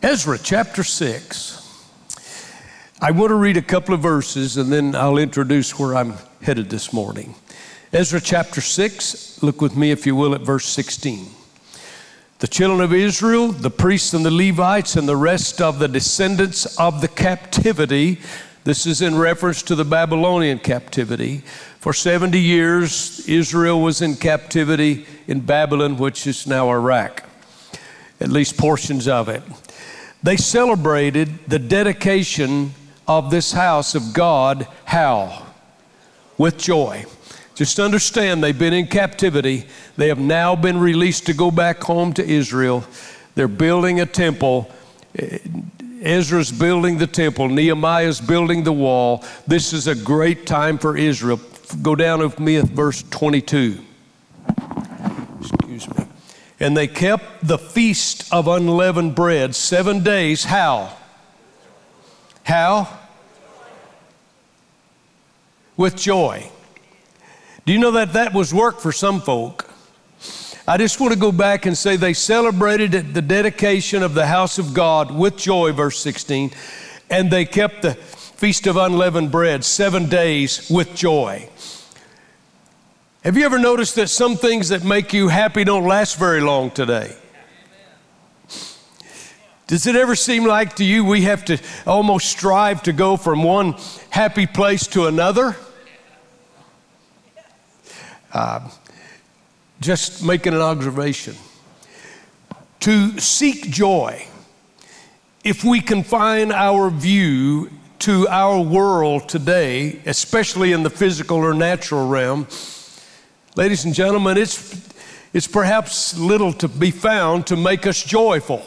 Ezra chapter 6. I want to read a couple of verses and then I'll introduce where I'm headed this morning. Ezra chapter 6, look with me if you will at verse 16. The children of Israel, the priests and the Levites, and the rest of the descendants of the captivity, this is in reference to the Babylonian captivity. For 70 years, Israel was in captivity in Babylon, which is now Iraq, at least portions of it. They celebrated the dedication of this house of God. How? With joy. Just understand they've been in captivity. They have now been released to go back home to Israel. They're building a temple. Ezra's building the temple. Nehemiah's building the wall. This is a great time for Israel. Go down with me at verse 22. And they kept the feast of unleavened bread seven days. How? How? With joy. Do you know that that was work for some folk? I just want to go back and say they celebrated the dedication of the house of God with joy, verse 16, and they kept the Feast of Unleavened Bread seven days with joy. Have you ever noticed that some things that make you happy don't last very long today? Does it ever seem like to you we have to almost strive to go from one happy place to another? Uh, just making an observation. To seek joy, if we confine our view to our world today, especially in the physical or natural realm, ladies and gentlemen, it's, it's perhaps little to be found to make us joyful.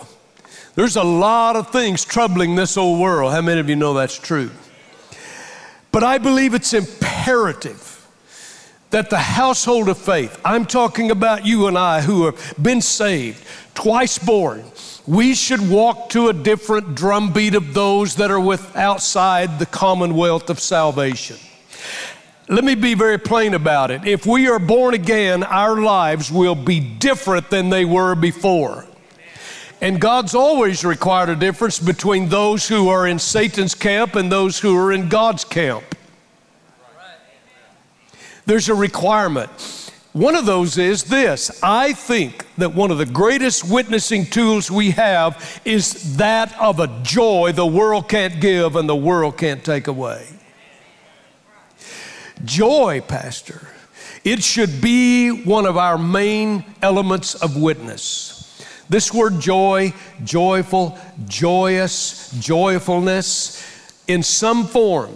There's a lot of things troubling this old world. How many of you know that's true? But I believe it's imperative that the household of faith, I'm talking about you and I who have been saved, twice born, we should walk to a different drumbeat of those that are with outside the commonwealth of salvation. Let me be very plain about it. If we are born again, our lives will be different than they were before. And God's always required a difference between those who are in Satan's camp and those who are in God's camp. There's a requirement. One of those is this I think that one of the greatest witnessing tools we have is that of a joy the world can't give and the world can't take away. Joy, Pastor, it should be one of our main elements of witness. This word joy, joyful, joyous, joyfulness, in some form,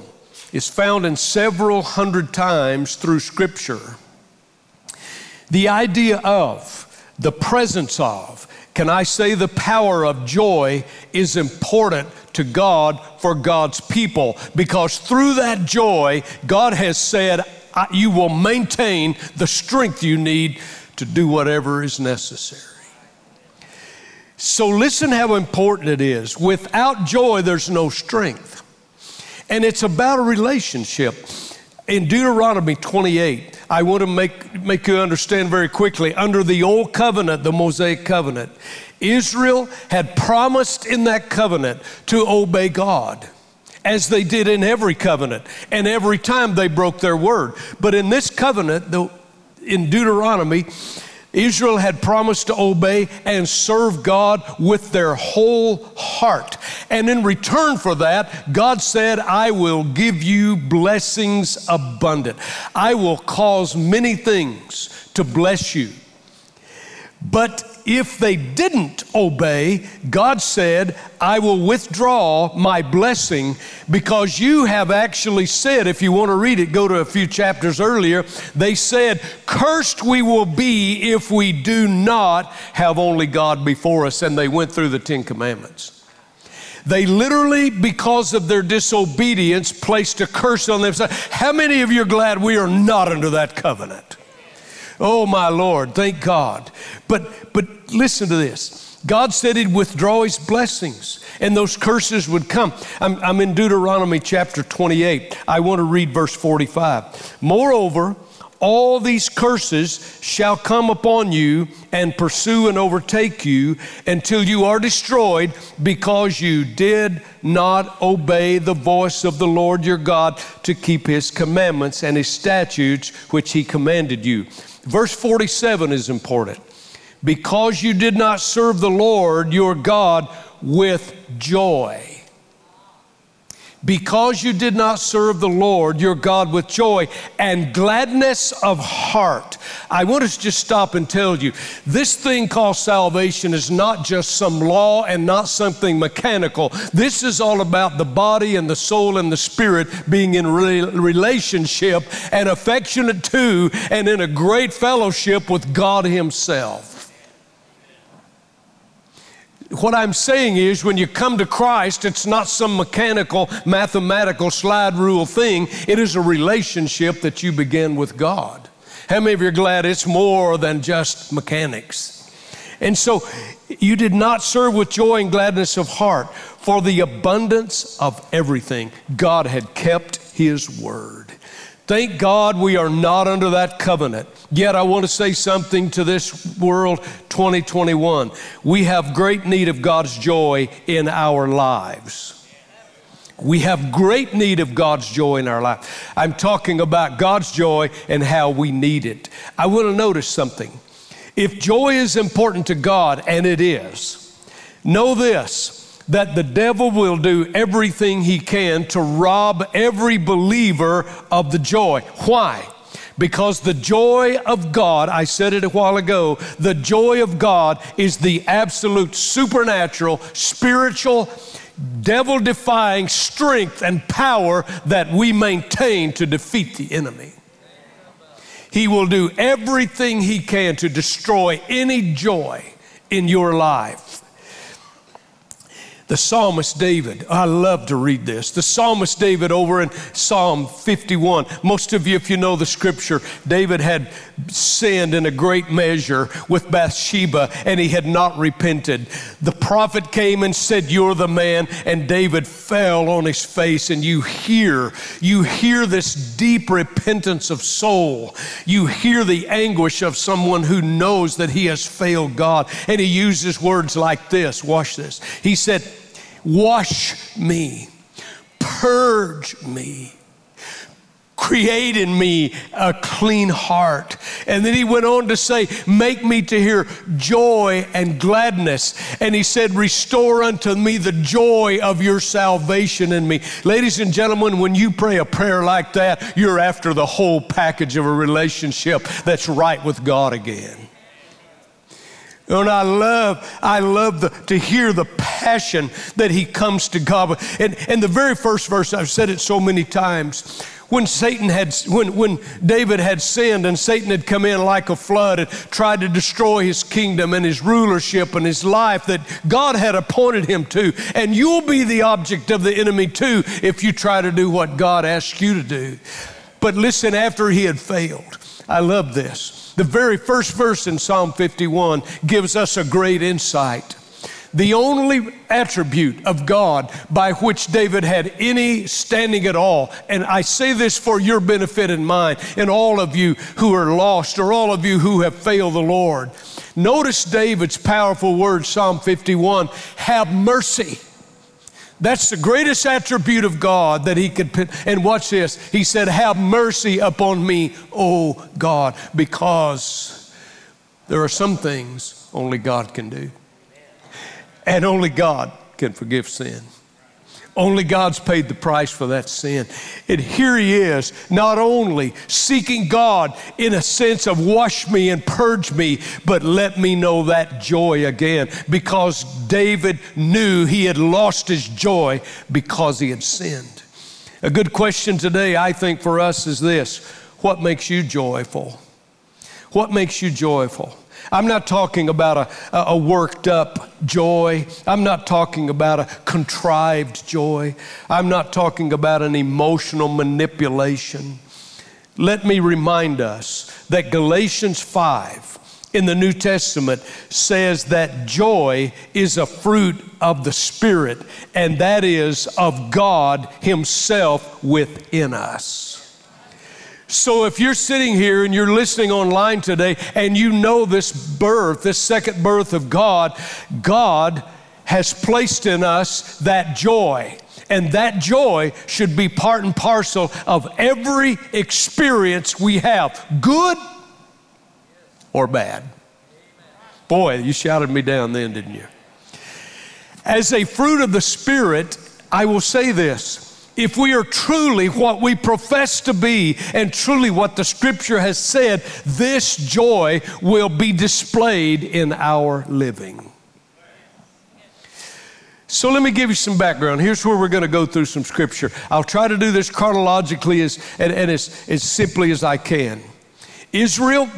is found in several hundred times through Scripture. The idea of, the presence of, can I say the power of joy is important to God for God's people because through that joy, God has said, You will maintain the strength you need to do whatever is necessary. So, listen how important it is. Without joy, there's no strength. And it's about a relationship. In Deuteronomy 28, I want to make, make you understand very quickly under the old covenant, the Mosaic covenant, Israel had promised in that covenant to obey God as they did in every covenant. And every time they broke their word. But in this covenant, though in Deuteronomy, Israel had promised to obey and serve God with their whole heart. And in return for that, God said, I will give you blessings abundant. I will cause many things to bless you. But if they didn't obey, God said, I will withdraw my blessing because you have actually said, if you want to read it, go to a few chapters earlier. They said, Cursed we will be if we do not have only God before us. And they went through the Ten Commandments. They literally, because of their disobedience, placed a curse on themselves. How many of you are glad we are not under that covenant? Oh, my Lord, thank God. But, but listen to this. God said He'd withdraw His blessings and those curses would come. I'm, I'm in Deuteronomy chapter 28. I want to read verse 45. Moreover, all these curses shall come upon you and pursue and overtake you until you are destroyed because you did not obey the voice of the Lord your God to keep his commandments and his statutes which he commanded you. Verse 47 is important. Because you did not serve the Lord your God with joy because you did not serve the Lord your God with joy and gladness of heart. I want to just stop and tell you this thing called salvation is not just some law and not something mechanical. This is all about the body and the soul and the spirit being in re- relationship and affectionate to and in a great fellowship with God Himself. What I'm saying is, when you come to Christ, it's not some mechanical, mathematical slide rule thing. It is a relationship that you begin with God. How many of you are glad it's more than just mechanics? And so you did not serve with joy and gladness of heart, for the abundance of everything. God had kept His word. Thank God we are not under that covenant. Yet I want to say something to this world 2021. We have great need of God's joy in our lives. We have great need of God's joy in our life. I'm talking about God's joy and how we need it. I want to notice something. If joy is important to God, and it is, know this that the devil will do everything he can to rob every believer of the joy. Why? Because the joy of God, I said it a while ago, the joy of God is the absolute supernatural, spiritual, devil defying strength and power that we maintain to defeat the enemy. He will do everything he can to destroy any joy in your life. The psalmist David, I love to read this. The psalmist David over in Psalm 51. Most of you, if you know the scripture, David had sinned in a great measure with Bathsheba and he had not repented. The prophet came and said, You're the man. And David fell on his face. And you hear, you hear this deep repentance of soul. You hear the anguish of someone who knows that he has failed God. And he uses words like this. Watch this. He said, Wash me, purge me, create in me a clean heart. And then he went on to say, Make me to hear joy and gladness. And he said, Restore unto me the joy of your salvation in me. Ladies and gentlemen, when you pray a prayer like that, you're after the whole package of a relationship that's right with God again. And I love, I love the, to hear the passion that he comes to God. And, and the very first verse, I've said it so many times, when Satan had, when, when David had sinned and Satan had come in like a flood and tried to destroy his kingdom and his rulership and his life that God had appointed him to. And you'll be the object of the enemy too if you try to do what God asked you to do. But listen, after he had failed, I love this. The very first verse in Psalm 51 gives us a great insight. The only attribute of God by which David had any standing at all, and I say this for your benefit and mine, and all of you who are lost or all of you who have failed the Lord. Notice David's powerful word, Psalm 51 have mercy. That's the greatest attribute of God that he could. And watch this. He said, Have mercy upon me, O God, because there are some things only God can do. And only God can forgive sin. Only God's paid the price for that sin. And here he is, not only seeking God in a sense of wash me and purge me, but let me know that joy again because David knew he had lost his joy because he had sinned. A good question today, I think, for us is this What makes you joyful? What makes you joyful? I'm not talking about a, a worked up joy. I'm not talking about a contrived joy. I'm not talking about an emotional manipulation. Let me remind us that Galatians 5 in the New Testament says that joy is a fruit of the Spirit, and that is of God Himself within us. So if you're sitting here and you're listening online today and you know this birth, this second birth of God, God has placed in us that joy. And that joy should be part and parcel of every experience we have, good or bad. Boy, you shouted me down then, didn't you? As a fruit of the Spirit, I will say this. If we are truly what we profess to be and truly what the scripture has said, this joy will be displayed in our living. So let me give you some background. Here's where we're going to go through some scripture. I'll try to do this chronologically as, and, and as, as simply as I can. Israel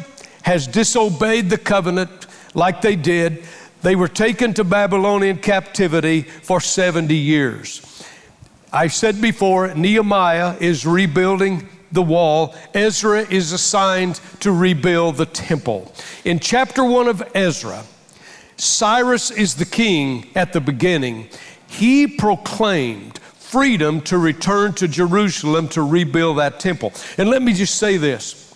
has disobeyed the covenant like they did. They were taken to Babylonian captivity for 70 years. I said before, Nehemiah is rebuilding the wall. Ezra is assigned to rebuild the temple. In chapter one of Ezra, Cyrus is the king at the beginning. He proclaimed freedom to return to Jerusalem to rebuild that temple. And let me just say this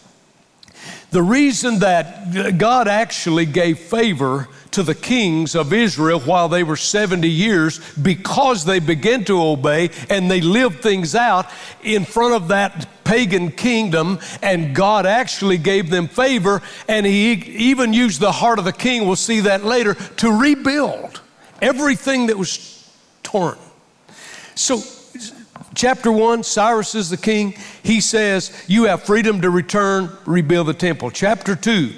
the reason that God actually gave favor to the kings of Israel while they were 70 years because they began to obey and they lived things out in front of that pagan kingdom, and God actually gave them favor, and He even used the heart of the king, we'll see that later, to rebuild everything that was torn. So, chapter 1, Cyrus is the king. He says, You have freedom to return, rebuild the temple. Chapter 2,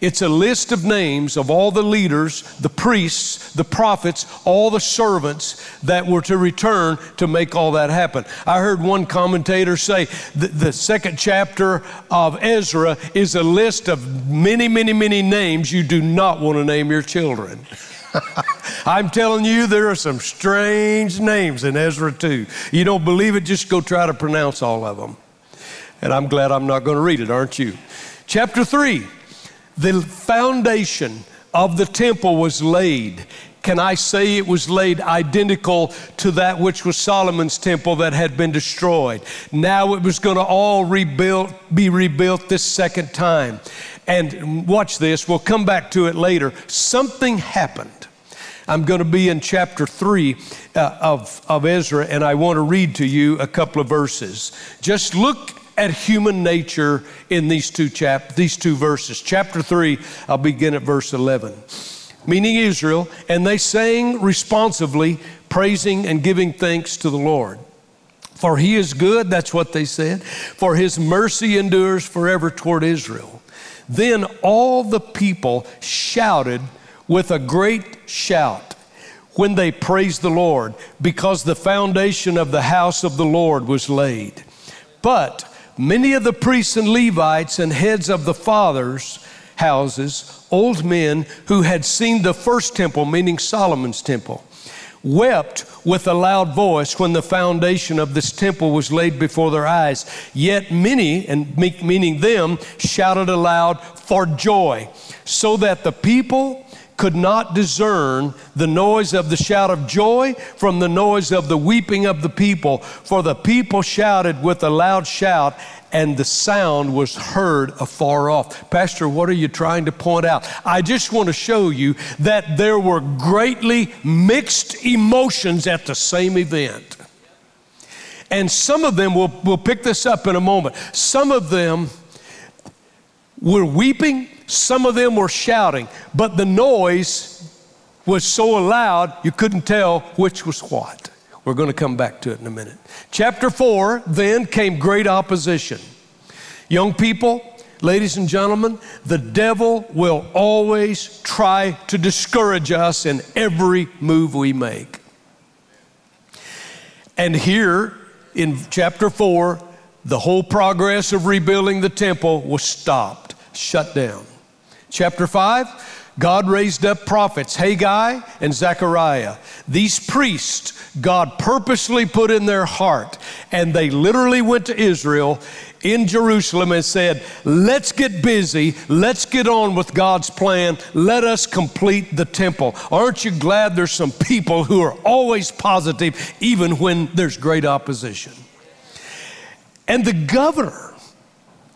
it's a list of names of all the leaders, the priests, the prophets, all the servants that were to return to make all that happen. I heard one commentator say the second chapter of Ezra is a list of many, many, many names you do not want to name your children. I'm telling you, there are some strange names in Ezra 2. You don't believe it, just go try to pronounce all of them. And I'm glad I'm not going to read it, aren't you? Chapter 3 the foundation of the temple was laid. Can I say it was laid identical to that which was Solomon's temple that had been destroyed? Now it was going to all rebuilt, be rebuilt this second time. And watch this, we'll come back to it later. Something happened. I'm going to be in chapter 3 uh, of, of Ezra, and I want to read to you a couple of verses. Just look at human nature in these two chap these two verses. Chapter 3, I'll begin at verse 11. Meaning Israel, and they sang responsively, praising and giving thanks to the Lord. For he is good, that's what they said, for his mercy endures forever toward Israel. Then all the people shouted with a great shout when they praised the Lord, because the foundation of the house of the Lord was laid. But many of the priests and Levites and heads of the fathers' houses, old men who had seen the first temple, meaning Solomon's temple, wept with a loud voice when the foundation of this temple was laid before their eyes. Yet many, and meaning them, shouted aloud for joy, so that the people could not discern the noise of the shout of joy from the noise of the weeping of the people. For the people shouted with a loud shout, and the sound was heard afar off. Pastor, what are you trying to point out? I just want to show you that there were greatly mixed emotions at the same event. And some of them, we'll, we'll pick this up in a moment, some of them were weeping, some of them were shouting, but the noise was so loud you couldn't tell which was what. We're going to come back to it in a minute. Chapter 4 then came great opposition. Young people, ladies and gentlemen, the devil will always try to discourage us in every move we make. And here in chapter 4, the whole progress of rebuilding the temple was stopped, shut down. Chapter 5, God raised up prophets, Haggai and Zechariah. These priests, God purposely put in their heart, and they literally went to Israel in Jerusalem and said, Let's get busy. Let's get on with God's plan. Let us complete the temple. Aren't you glad there's some people who are always positive, even when there's great opposition? And the governor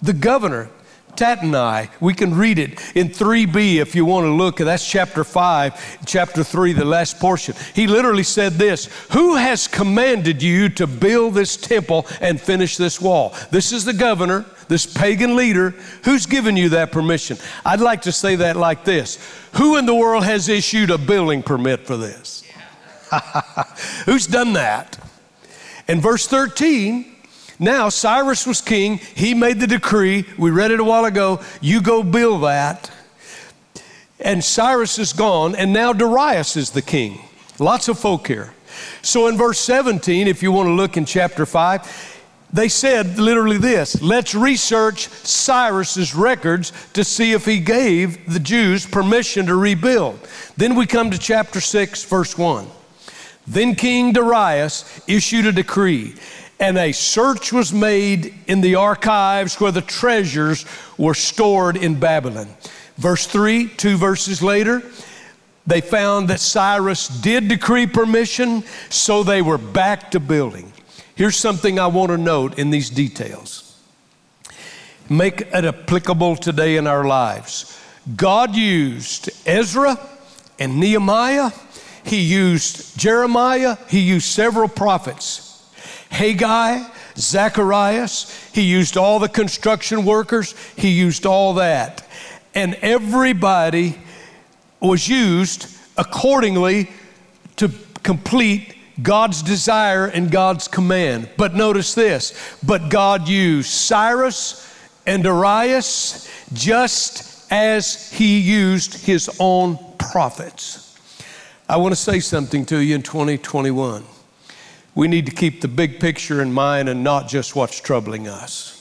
the governor, Tattenai. We can read it in 3b if you want to look. That's chapter 5, chapter 3, the last portion. He literally said this Who has commanded you to build this temple and finish this wall? This is the governor, this pagan leader. Who's given you that permission? I'd like to say that like this Who in the world has issued a building permit for this? Who's done that? In verse 13, now, Cyrus was king. He made the decree. We read it a while ago. You go build that. And Cyrus is gone, and now Darius is the king. Lots of folk here. So in verse 17, if you want to look in chapter 5, they said literally this let's research Cyrus's records to see if he gave the Jews permission to rebuild. Then we come to chapter 6, verse 1. Then King Darius issued a decree and a search was made in the archives where the treasures were stored in Babylon. Verse 3, two verses later, they found that Cyrus did decree permission, so they were back to building. Here's something I want to note in these details. Make it applicable today in our lives. God used Ezra and Nehemiah, He used Jeremiah, He used several prophets Haggai, Zacharias, he used all the construction workers, he used all that. And everybody was used accordingly to complete God's desire and God's command. But notice this but God used Cyrus and Darius just as he used his own prophets. I want to say something to you in 2021. We need to keep the big picture in mind and not just what's troubling us.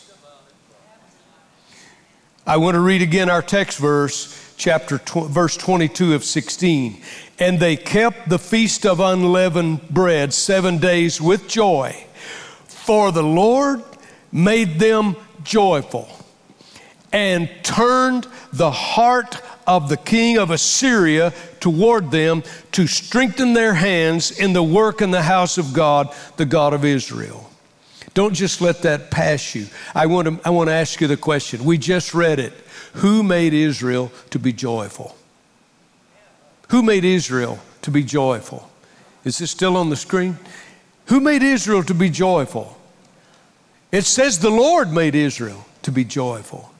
I want to read again our text verse, chapter tw- verse 22 of 16. And they kept the feast of unleavened bread 7 days with joy, for the Lord made them joyful and turned the heart of the king of Assyria toward them to strengthen their hands in the work in the house of God, the God of Israel. Don't just let that pass you. I want to, I want to ask you the question. We just read it. Who made Israel to be joyful? Who made Israel to be joyful? Is this still on the screen? Who made Israel to be joyful? It says the Lord made Israel to be joyful.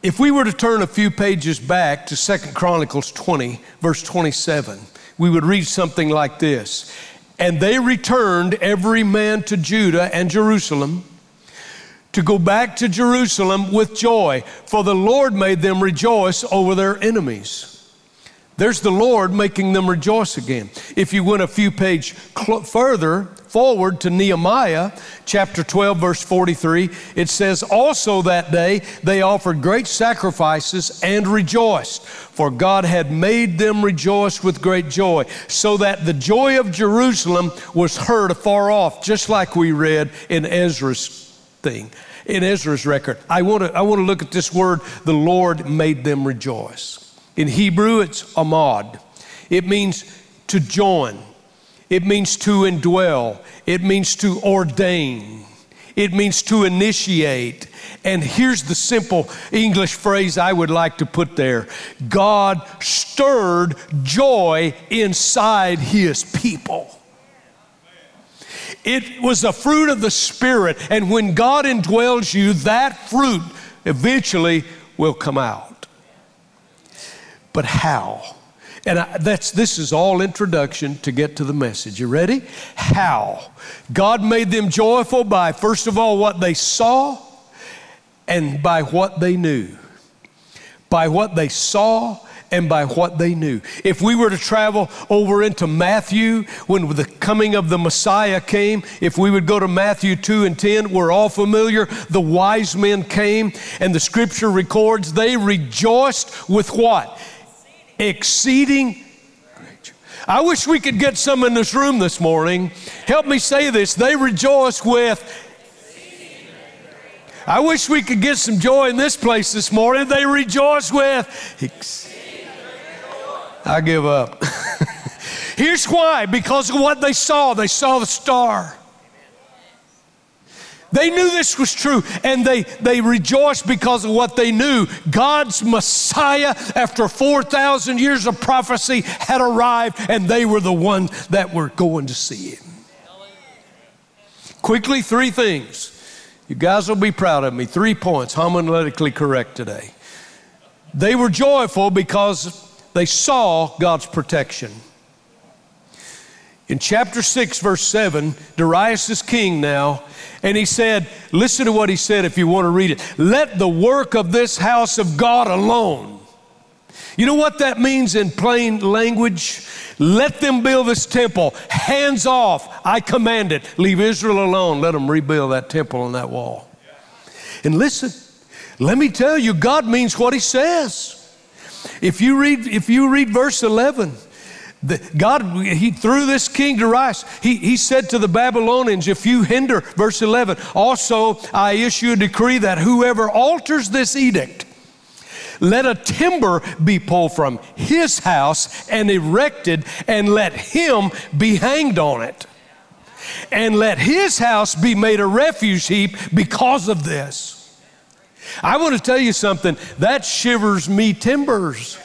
If we were to turn a few pages back to Second Chronicles 20, verse 27, we would read something like this And they returned every man to Judah and Jerusalem to go back to Jerusalem with joy, for the Lord made them rejoice over their enemies. There's the Lord making them rejoice again. If you went a few pages cl- further forward to Nehemiah chapter 12, verse 43, it says, Also that day they offered great sacrifices and rejoiced, for God had made them rejoice with great joy, so that the joy of Jerusalem was heard afar off, just like we read in Ezra's thing. In Ezra's record, I want to I want to look at this word. The Lord made them rejoice. In Hebrew, it's amad. It means to join, it means to indwell, it means to ordain, it means to initiate. And here's the simple English phrase I would like to put there God stirred joy inside his people. It was a fruit of the Spirit, and when God indwells you, that fruit eventually will come out but how? And I, that's this is all introduction to get to the message. You ready? How? God made them joyful by first of all what they saw and by what they knew. By what they saw and by what they knew. If we were to travel over into Matthew when the coming of the Messiah came, if we would go to Matthew 2 and 10, we're all familiar. The wise men came, and the scripture records they rejoiced with what? Exceeding. I wish we could get some in this room this morning. Help me say this. They rejoice with. I wish we could get some joy in this place this morning. They rejoice with. I give up. Here's why because of what they saw. They saw the star. They knew this was true and they, they rejoiced because of what they knew. God's Messiah, after 4,000 years of prophecy, had arrived and they were the ones that were going to see him. Quickly, three things. You guys will be proud of me. Three points, homiletically correct today. They were joyful because they saw God's protection. In chapter 6, verse 7, Darius is king now, and he said, Listen to what he said if you want to read it. Let the work of this house of God alone. You know what that means in plain language? Let them build this temple. Hands off. I command it. Leave Israel alone. Let them rebuild that temple and that wall. And listen, let me tell you, God means what he says. If you read, if you read verse 11, the, God, he, through this king Darius, he, he said to the Babylonians, if you hinder, verse 11, also I issue a decree that whoever alters this edict, let a timber be pulled from his house and erected, and let him be hanged on it. And let his house be made a refuge heap because of this. I want to tell you something that shivers me timbers.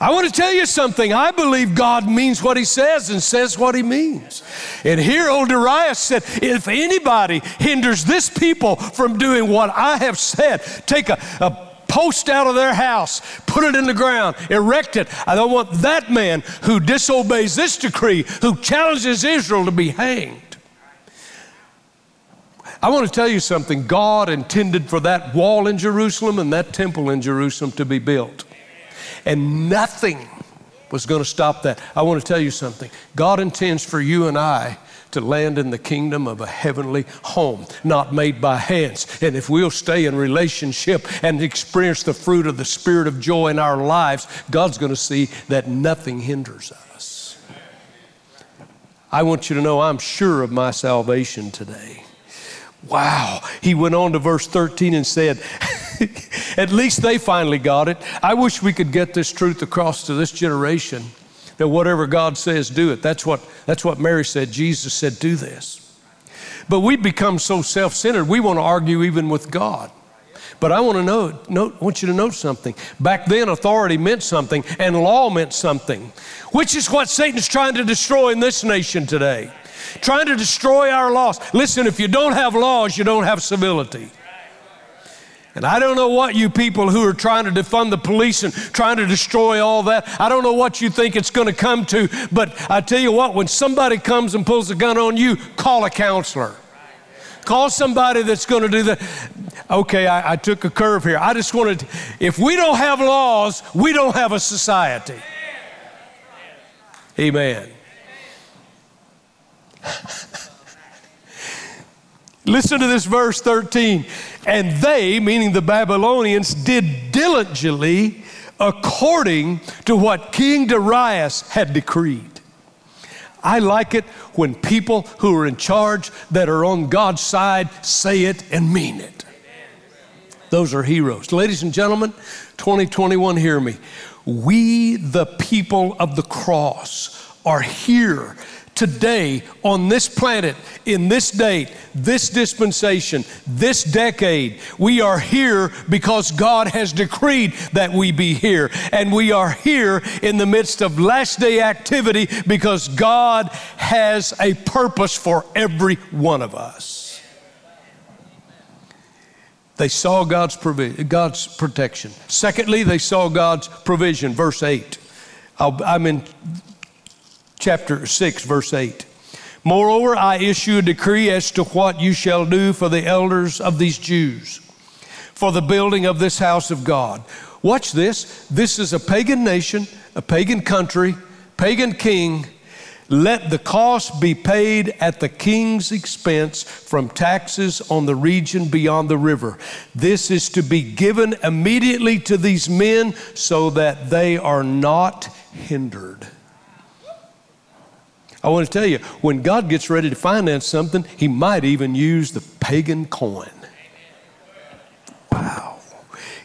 I want to tell you something. I believe God means what he says and says what he means. And here old Darius said, if anybody hinders this people from doing what I have said, take a, a post out of their house, put it in the ground, erect it. I don't want that man who disobeys this decree, who challenges Israel to be hanged. I want to tell you something. God intended for that wall in Jerusalem and that temple in Jerusalem to be built. And nothing was going to stop that. I want to tell you something. God intends for you and I to land in the kingdom of a heavenly home, not made by hands. And if we'll stay in relationship and experience the fruit of the spirit of joy in our lives, God's going to see that nothing hinders us. I want you to know I'm sure of my salvation today. Wow. He went on to verse 13 and said, At least they finally got it. I wish we could get this truth across to this generation that whatever God says, do it. That's what, that's what Mary said. Jesus said, do this. But we've become so self centered, we want to argue even with God. But I want to know, know, want you to know something. Back then, authority meant something and law meant something, which is what Satan's trying to destroy in this nation today trying to destroy our laws. Listen, if you don't have laws, you don't have civility. And I don't know what you people who are trying to defund the police and trying to destroy all that, I don't know what you think it's going to come to, but I tell you what, when somebody comes and pulls a gun on you, call a counselor. Call somebody that's going to do that. Okay, I, I took a curve here. I just wanted, if we don't have laws, we don't have a society. Amen. Listen to this verse 13. And they, meaning the Babylonians, did diligently according to what King Darius had decreed. I like it when people who are in charge that are on God's side say it and mean it. Those are heroes. Ladies and gentlemen, 2021, hear me. We, the people of the cross, are here today on this planet, in this date, this dispensation, this decade, we are here because God has decreed that we be here. And we are here in the midst of last day activity because God has a purpose for every one of us. They saw God's, God's protection. Secondly, they saw God's provision. Verse 8. I'm in chapter 6, verse 8. Moreover, I issue a decree as to what you shall do for the elders of these Jews, for the building of this house of God. Watch this. This is a pagan nation, a pagan country, pagan king. Let the cost be paid at the king's expense from taxes on the region beyond the river. This is to be given immediately to these men so that they are not hindered. I want to tell you, when God gets ready to finance something, He might even use the pagan coin. Wow.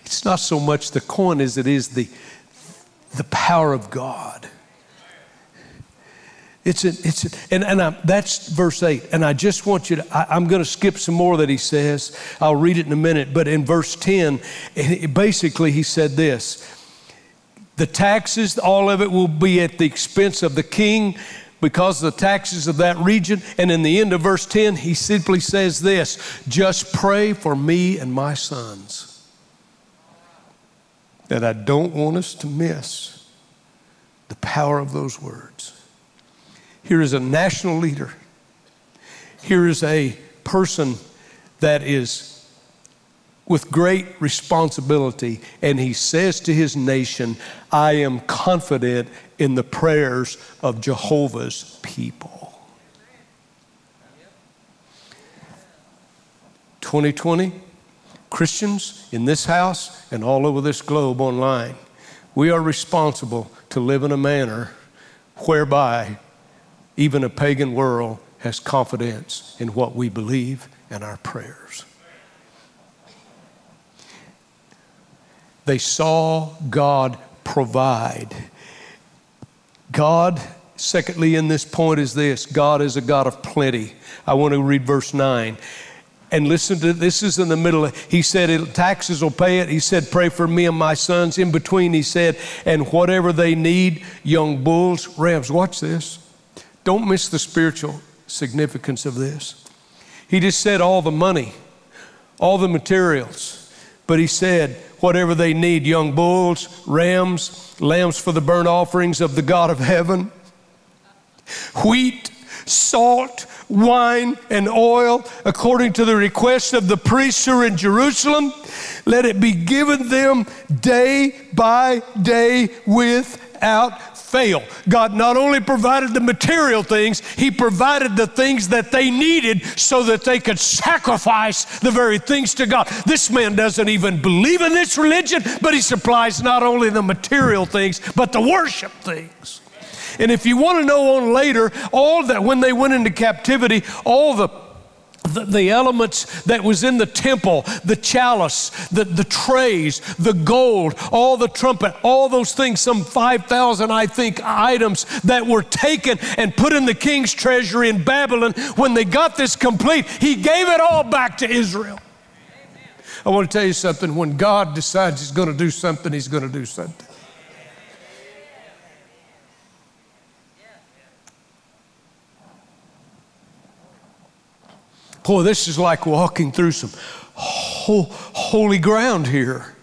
It's not so much the coin as it is the, the power of God. It's, a, it's a, and, and I, that's verse 8. And I just want you to, I, am going to skip some more that he says. I'll read it in a minute. But in verse 10, basically he said this The taxes, all of it will be at the expense of the king because of the taxes of that region. And in the end of verse 10, he simply says this just pray for me and my sons. That I don't want us to miss the power of those words. Here is a national leader. Here is a person that is with great responsibility, and he says to his nation, I am confident in the prayers of Jehovah's people. 2020, Christians in this house and all over this globe online, we are responsible to live in a manner whereby even a pagan world has confidence in what we believe and our prayers. They saw God provide. God, secondly, in this point is this God is a God of plenty. I want to read verse 9. And listen to this is in the middle. He said, Taxes will pay it. He said, Pray for me and my sons. In between, he said, And whatever they need, young bulls, rams. Watch this. Don't miss the spiritual significance of this. He just said all the money, all the materials, but he said whatever they need young bulls, rams, lambs for the burnt offerings of the God of heaven, wheat, salt, wine, and oil according to the request of the priests who are in Jerusalem. Let it be given them day by day without fail. God not only provided the material things, He provided the things that they needed so that they could sacrifice the very things to God. This man doesn't even believe in this religion, but he supplies not only the material things, but the worship things. And if you want to know on later, all that when they went into captivity, all the the, the, elements that was in the temple, the chalice, the, the trays, the gold, all the trumpet, all those things, some 5,000, I think, items that were taken and put in the king's treasury in Babylon. When they got this complete, he gave it all back to Israel. I want to tell you something. When God decides he's going to do something, he's going to do something. Boy, this is like walking through some holy ground here.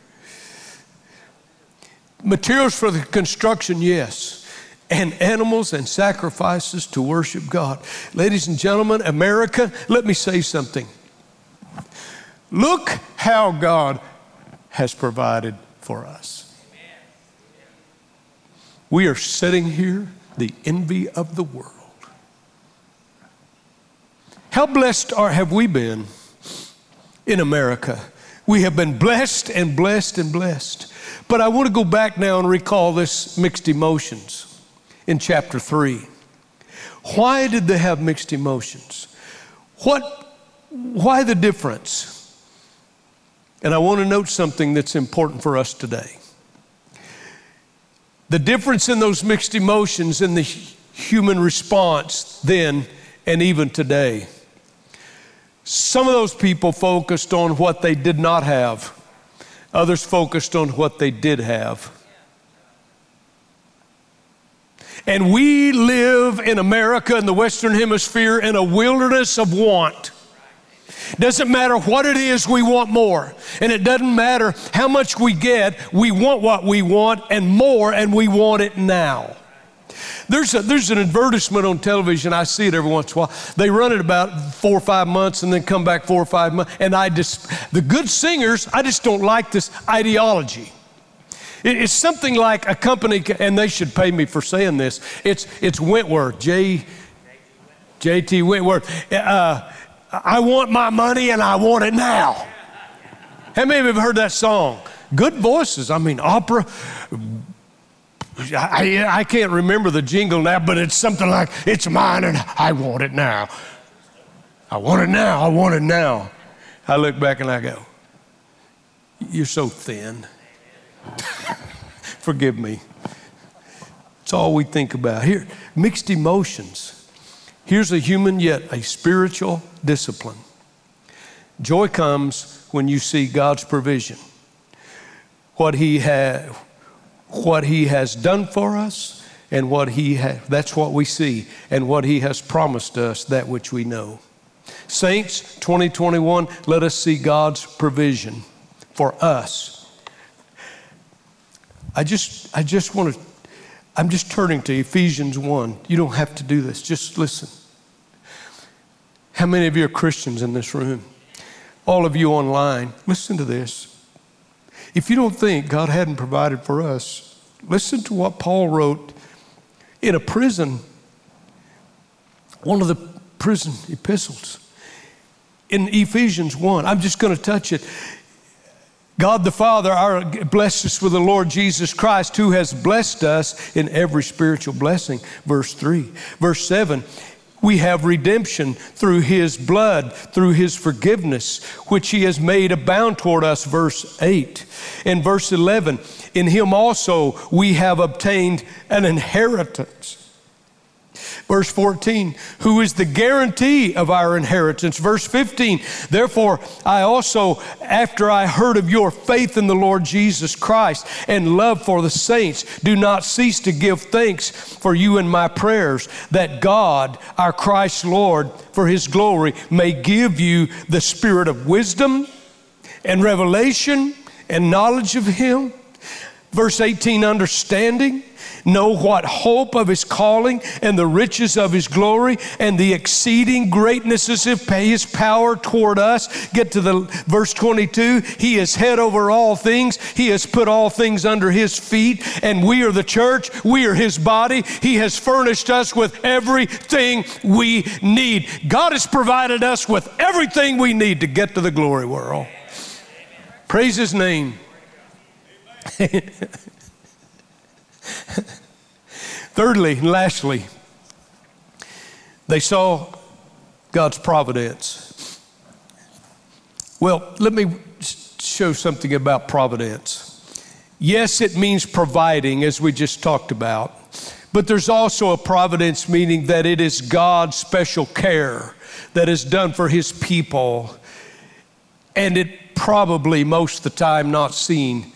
Materials for the construction, yes. And animals and sacrifices to worship God. Ladies and gentlemen, America, let me say something. Look how God has provided for us. We are sitting here, the envy of the world. How blessed are, have we been in America? We have been blessed and blessed and blessed. But I want to go back now and recall this mixed emotions in chapter 3. Why did they have mixed emotions? What, why the difference? And I want to note something that's important for us today. The difference in those mixed emotions in the human response then and even today. Some of those people focused on what they did not have, others focused on what they did have. And we live in America, in the Western Hemisphere, in a wilderness of want. Doesn't matter what it is, we want more. And it doesn't matter how much we get, we want what we want and more, and we want it now. There's, a, there's an advertisement on television. I see it every once in a while. They run it about four or five months and then come back four or five months. And I just, the good singers, I just don't like this ideology. it's something like a company, and they should pay me for saying this. It's, it's Wentworth, J, JT Wentworth. Uh, I want my money and I want it now. How many of you have heard that song? Good voices. I mean, opera, I, I can't remember the jingle now, but it's something like, it's mine and I want it now. I want it now. I want it now. I look back and I go, You're so thin. Forgive me. It's all we think about. Here, mixed emotions. Here's a human yet a spiritual discipline. Joy comes when you see God's provision. What he, ha- what he has done for us and what he ha- that's what we see and what he has promised us that which we know. Saints, 2021, let us see God's provision for us. I just I just want to I'm just turning to Ephesians 1. You don't have to do this. Just listen. How many of you are Christians in this room? All of you online, listen to this. If you don't think God hadn't provided for us, listen to what Paul wrote in a prison, one of the prison epistles in Ephesians 1. I'm just going to touch it. God the Father our, blessed us with the Lord Jesus Christ, who has blessed us in every spiritual blessing. Verse 3. Verse 7 we have redemption through his blood, through his forgiveness, which he has made abound toward us. Verse 8. In verse 11, in him also we have obtained an inheritance Verse 14, who is the guarantee of our inheritance. Verse 15, therefore I also, after I heard of your faith in the Lord Jesus Christ and love for the saints, do not cease to give thanks for you in my prayers, that God, our Christ Lord, for his glory, may give you the spirit of wisdom and revelation and knowledge of him. Verse 18, understanding know what hope of his calling and the riches of his glory and the exceeding greatnesses of his power toward us. Get to the verse 22. He is head over all things. He has put all things under his feet, and we are the church. We are his body. He has furnished us with everything we need. God has provided us with everything we need to get to the glory world. Praise his name. Thirdly, and lastly, they saw God's providence. Well, let me show something about providence. Yes, it means providing, as we just talked about, but there's also a providence meaning that it is God's special care that is done for His people, and it probably most of the time not seen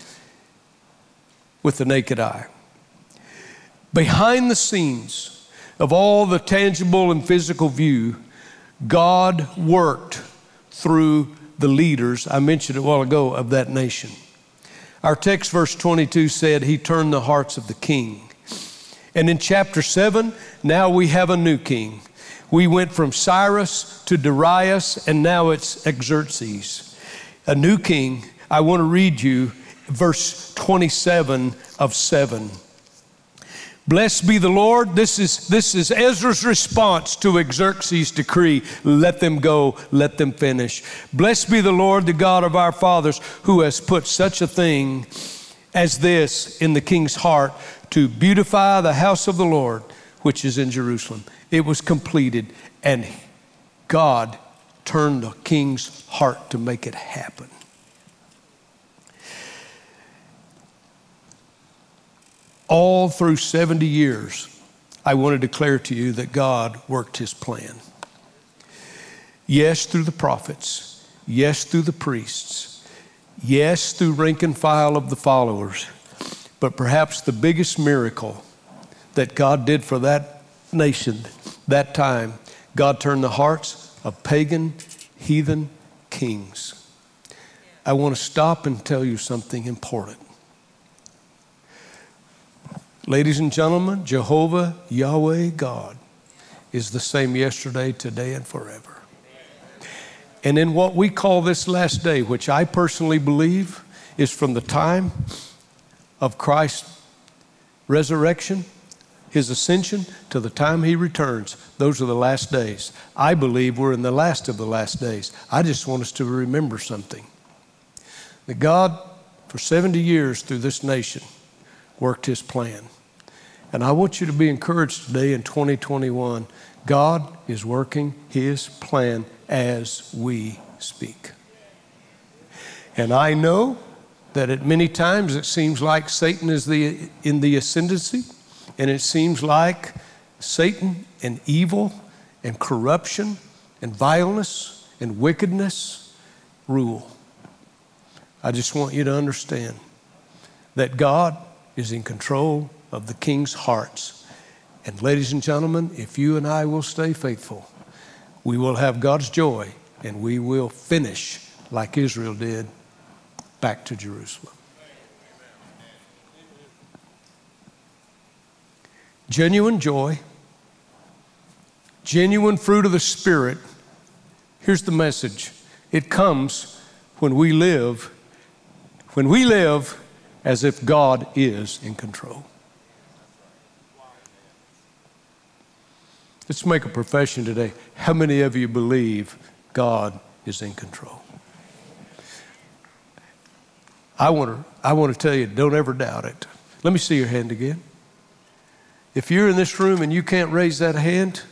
with the naked eye behind the scenes of all the tangible and physical view, God worked through the leaders, I mentioned a while ago, of that nation. Our text, verse 22, said, He turned the hearts of the king. And in chapter 7, now we have a new king. We went from Cyrus to Darius, and now it's Xerxes. A new king. I want to read you verse 27 of 7. Blessed be the Lord. This is, this is Ezra's response to Xerxes' decree. Let them go, let them finish. Blessed be the Lord, the God of our fathers, who has put such a thing as this in the king's heart to beautify the house of the Lord, which is in Jerusalem. It was completed, and God turned the king's heart to make it happen. All through 70 years, I want to declare to you that God worked his plan. Yes, through the prophets. Yes, through the priests. Yes, through rank and file of the followers. But perhaps the biggest miracle that God did for that nation that time, God turned the hearts of pagan, heathen kings. I want to stop and tell you something important. Ladies and gentlemen, Jehovah, Yahweh, God is the same yesterday, today, and forever. And in what we call this last day, which I personally believe is from the time of Christ's resurrection, his ascension, to the time he returns, those are the last days. I believe we're in the last of the last days. I just want us to remember something that God, for 70 years through this nation, worked his plan. And I want you to be encouraged today in 2021. God is working his plan as we speak. And I know that at many times it seems like Satan is the, in the ascendancy And it seems like Satan and evil and corruption and vileness and wickedness rule. I just want you to understand that God is in control of the king's hearts. And, ladies and gentlemen, if you and I will stay faithful, we will have God's joy and we will finish like Israel did back to Jerusalem. Genuine joy, genuine fruit of the Spirit. Here's the message it comes when we live, when we live as if God is in control. Let's make a profession today. How many of you believe God is in control? I want to, I want to tell you, don't ever doubt it. Let me see your hand again. If you're in this room and you can't raise that hand,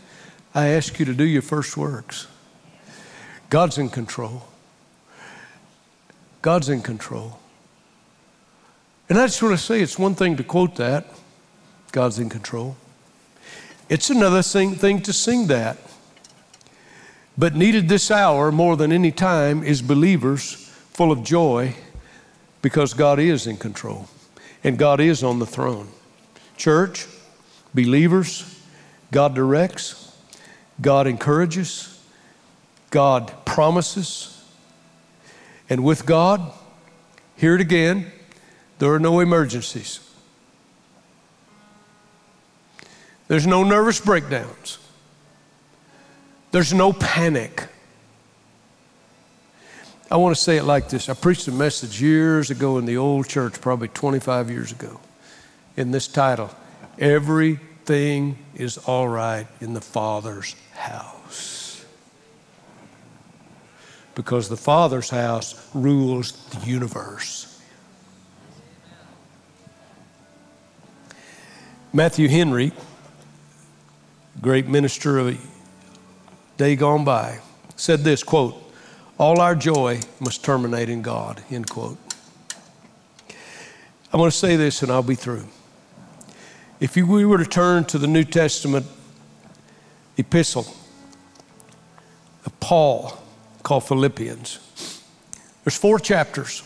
I ask you to do your first works. God's in control. God's in control. And I just want to say it's one thing to quote that God's in control. It's another thing, thing to sing that. But needed this hour more than any time is believers full of joy because God is in control and God is on the throne. Church, believers, God directs, God encourages, God promises. And with God, hear it again, there are no emergencies. There's no nervous breakdowns. There's no panic. I want to say it like this. I preached a message years ago in the old church, probably 25 years ago, in this title Everything is All Right in the Father's House. Because the Father's house rules the universe. Matthew Henry, great minister of a day gone by, said this quote, all our joy must terminate in God, end quote. I want to say this and I'll be through. If we were to turn to the New Testament epistle of Paul called Philippians, there's four chapters.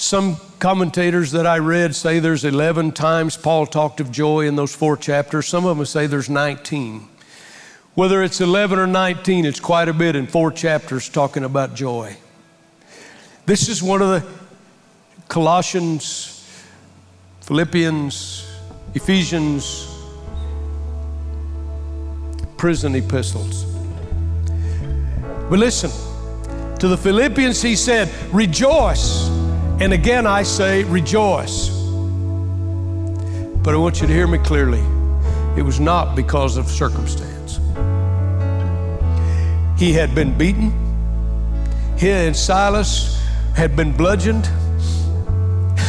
Some commentators that I read say there's 11 times Paul talked of joy in those four chapters. Some of them say there's 19. Whether it's 11 or 19, it's quite a bit in four chapters talking about joy. This is one of the Colossians, Philippians, Ephesians, prison epistles. But listen, to the Philippians, he said, Rejoice. And again, I say, Rejoice. But I want you to hear me clearly. It was not because of circumstance. He had been beaten. He and Silas had been bludgeoned.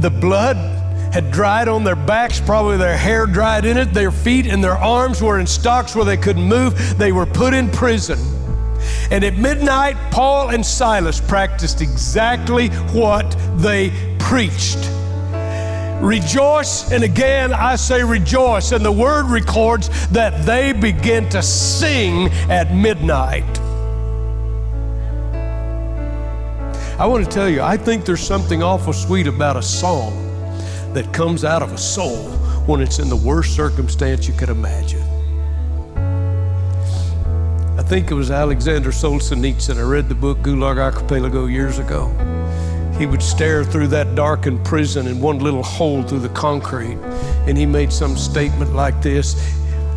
the blood had dried on their backs, probably their hair dried in it. Their feet and their arms were in stocks where they couldn't move. They were put in prison. And at midnight, Paul and Silas practiced exactly what they preached. Rejoice, and again I say rejoice. And the word records that they begin to sing at midnight. I want to tell you, I think there's something awful sweet about a song that comes out of a soul when it's in the worst circumstance you could imagine. I think it was Alexander Solzhenitsyn. I read the book Gulag Archipelago years ago he would stare through that darkened prison in one little hole through the concrete, and he made some statement like this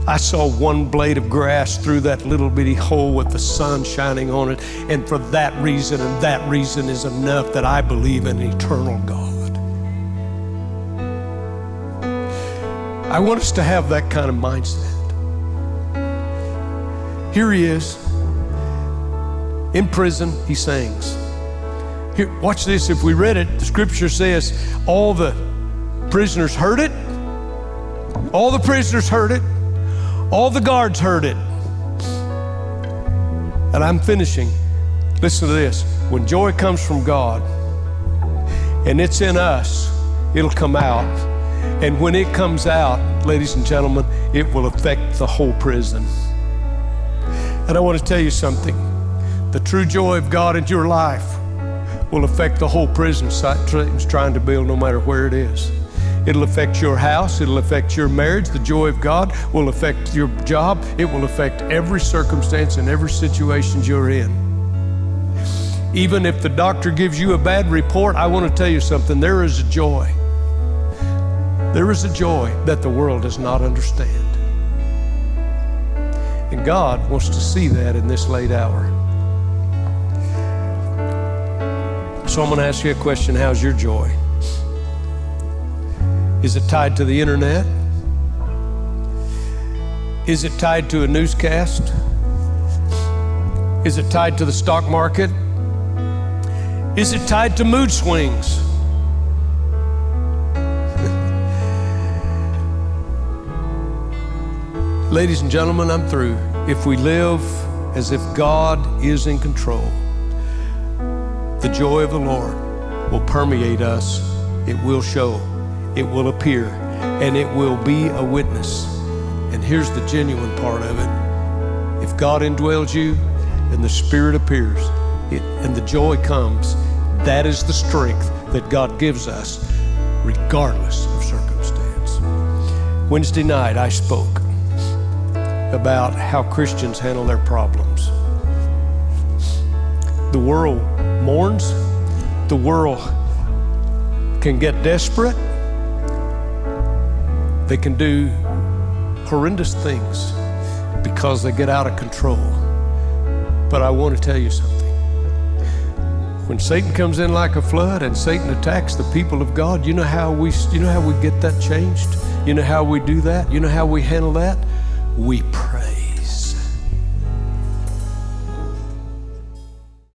I saw one blade of grass through that little bitty hole with the sun shining on it, and for that reason and that reason is enough that I believe in an eternal God. I want us to have that kind of mindset. Here he is in prison, he sings. Here, watch this. If we read it, the scripture says all the prisoners heard it. All the prisoners heard it. All the guards heard it. And I'm finishing. Listen to this. When joy comes from God and it's in us, it'll come out. And when it comes out, ladies and gentlemen, it will affect the whole prison. And I want to tell you something the true joy of God in your life will affect the whole prison Satan's trying to build, no matter where it is. It'll affect your house. It'll affect your marriage. The joy of God will affect your job. It will affect every circumstance and every situation you're in. Even if the doctor gives you a bad report, I want to tell you something. There is a joy. There is a joy that the world does not understand. And God wants to see that in this late hour. So I'm going to ask you a question How's your joy? Is it tied to the internet? Is it tied to a newscast? Is it tied to the stock market? Is it tied to mood swings? Ladies and gentlemen, I'm through. If we live as if God is in control, the joy of the Lord will permeate us, it will show. It will appear, and it will be a witness. And here's the genuine part of it. If God indwells you and the Spirit appears. It, and the joy comes, that is the strength that God gives us, regardless of circumstance. Wednesday night, I spoke about how Christians handle their problems. The world mourns, the world can get desperate they can do horrendous things because they get out of control. But I want to tell you something. When Satan comes in like a flood and Satan attacks the people of God, you know how we you know how we get that changed? You know how we do that? You know how we handle that? We pray